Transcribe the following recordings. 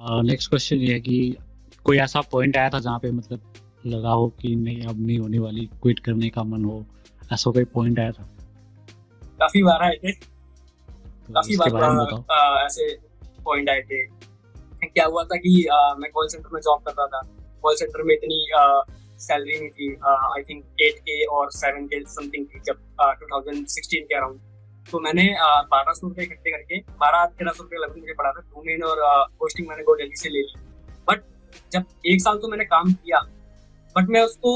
Next question ये है कि कोई ऐसा पॉइंट आया था जहाँ पे मतलब लगा हो कि नहीं अब नहीं होने वाली क्विट करने का मन हो? ऐसा कोई पॉइंट आया था? काफ़ी बार आए थे। तो काफ़ी बार आ, ऐसे पॉइंट आए थे। क्या हुआ था कि आ, मैं कॉल सेंटर में जॉब कर रहा था। कॉल सेंटर में इतनी सैलरी नहीं थी। आई थिंक एट के और सेवन के समथिंग थी जब टू थाउज़ेंड सिक्सटीन के अराउंड तो मैंने बारह सौ रुपये इकट्ठे करके, बारह तेरह सौ रुपये लगभग मुझे पड़ा था डोमेन और पोस्टिंग मैंने गो दिल्ली से ले ली। बट जब एक साल तो मैंने काम किया बट मैं उसको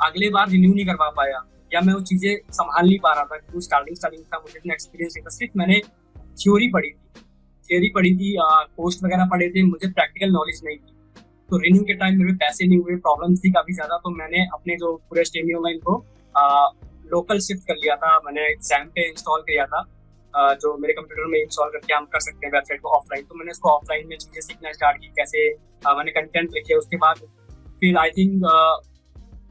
अगले बार रिन्यू नहीं करवा पाया, या मैं वो चीज़ें संभाल नहीं पा रहा था, क्योंकि स्टार्टिंग स्टार्टिंग था, मुझे इतना एक्सपीरियंस नहीं था। सिर्फ़ मैंने थ्योरी पढ़ी थी। थ्योरी पढ़ी थी पोस्ट वगैरह पढ़े थे, मुझे प्रैक्टिकल नॉलेज नहीं थी। तो रिन्यू के टाइम मेरे पैसे नहीं हुए प्रॉब्लम थी काफ़ी ज़्यादा तो मैंने अपने जो पूरे स्टेमी ऑनलाइन को लोकल शिफ्ट कर लिया था, मैंने एग्ज़ाम पे इंस्टॉल किया था। जो मेरे कंप्यूटर में इंस्टॉल करके हम कर सकते हैं वेबसाइट को ऑफलाइन तो मैंने उसको ऑफलाइन में चीज़ें सीखना स्टार्ट की, कैसे मैंने कंटेंट लिखे उसके बाद फिर आई थिंक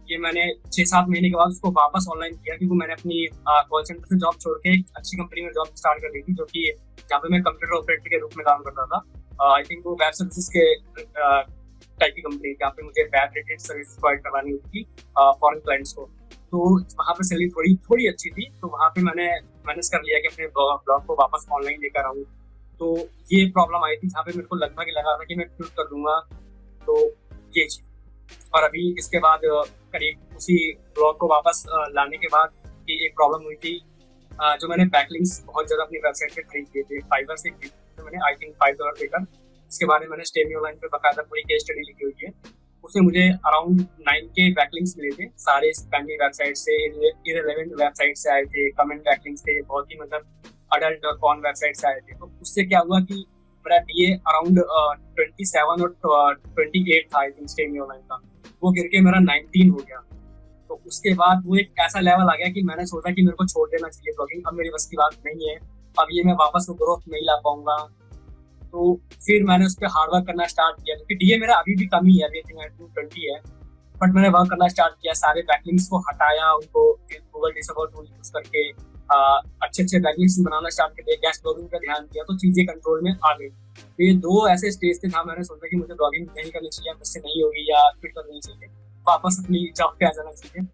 ये मैंने छह सात महीने के बाद उसको वापस ऑनलाइन किया क्योंकि मैंने अपनी कॉल सेंटर से जॉब छोड़ के एक अच्छी कंपनी में जॉब स्टार्ट कर ली थी, जो कि जहाँ पे मैं कंप्यूटर ऑपरेटर के रूप में काम करता था। आई थिंक वो वेब सर्विसेज़ के टाइप की कंपनी जहाँ पे मुझे वेब रिलेटेड सर्विस प्रोवाइड करवानी होती थी फॉरन क्लाइंट्स को। तो वहाँ पे सैलरी थोड़ी थोड़ी अच्छी थी तो वहाँ पे मैंने मैनेज कर लिया कि अपने ब्लॉग को वापस ऑनलाइन लेकर आऊँ। तो ये प्रॉब्लम आई थी जहाँ पे मेरे को लगभग लगा था कि मैं क्विट कर दूँगा। तो ये चीज़। और अभी इसके बाद करीब उसी ब्लॉग को वापस लाने के बाद की एक प्रॉब्लम हुई थी। जो मैंने बैकलिंग्स बहुत ज़्यादा अपनी वेबसाइट पे खरीद किए थे। फाइबर से खरीद मैंने आई थिंक फाइव डॉलर देकर इसके बारे में मैंने स्टेमी ऑनलाइन पे बकायदा पूरी केस स्टडी लिखी हुई है। उसमें मुझे अराउंड नाइन के बैकलिंग्स मिले थे। सारे स्पैमी वेबसाइट से इरेलेवेंट वेबसाइट से आए थे कमेंट बैकलिंग्स थे बहुत ही मतलब अडल्ट और कॉन वेबसाइट से आए थे। तो उससे क्या हुआ कि मेरा D A around twenty seven और ट्वेंटी एट था आई थिंक स्टेमी ऑनलाइन का। वो गिर के मेरा नाइनटीन हो गया। तो उसके बाद वो एक ऐसा लेवल आ गया कि मैंने सोचा कि मेरे को छोड़ देना चाहिए ब्लॉगिंग अब मेरी बस की बात नहीं है। अब ये मैं वापस वो ग्रोथ नहीं ला पाऊँगा। तो फिर मैंने उस पर हार्डवर्क करना स्टार्ट किया, क्योंकि डीए मेरा अभी भी कम ही है, अभी टू ट्वेंटी है बट मैंने वर्क करना स्टार्ट किया, सारे बैकलिंग्स को हटाया, उनको गूगल डिसअबल टूल यूज़ करके अच्छे अच्छे बैकलिंग्स बनाना स्टार्ट कर दिया गैस ब्लॉगिंग का ध्यान दिया तो चीज़ें कंट्रोल में आ गई। तो ये दो ऐसे स्टेज थे जहाँ मैंने सोचा कि मुझे ब्लॉगिंग नहीं करनी चाहिए मुझसे नहीं होगी या फिट करनी चाहिए, वापस अपनी जॉब पे आ जाना चाहिए।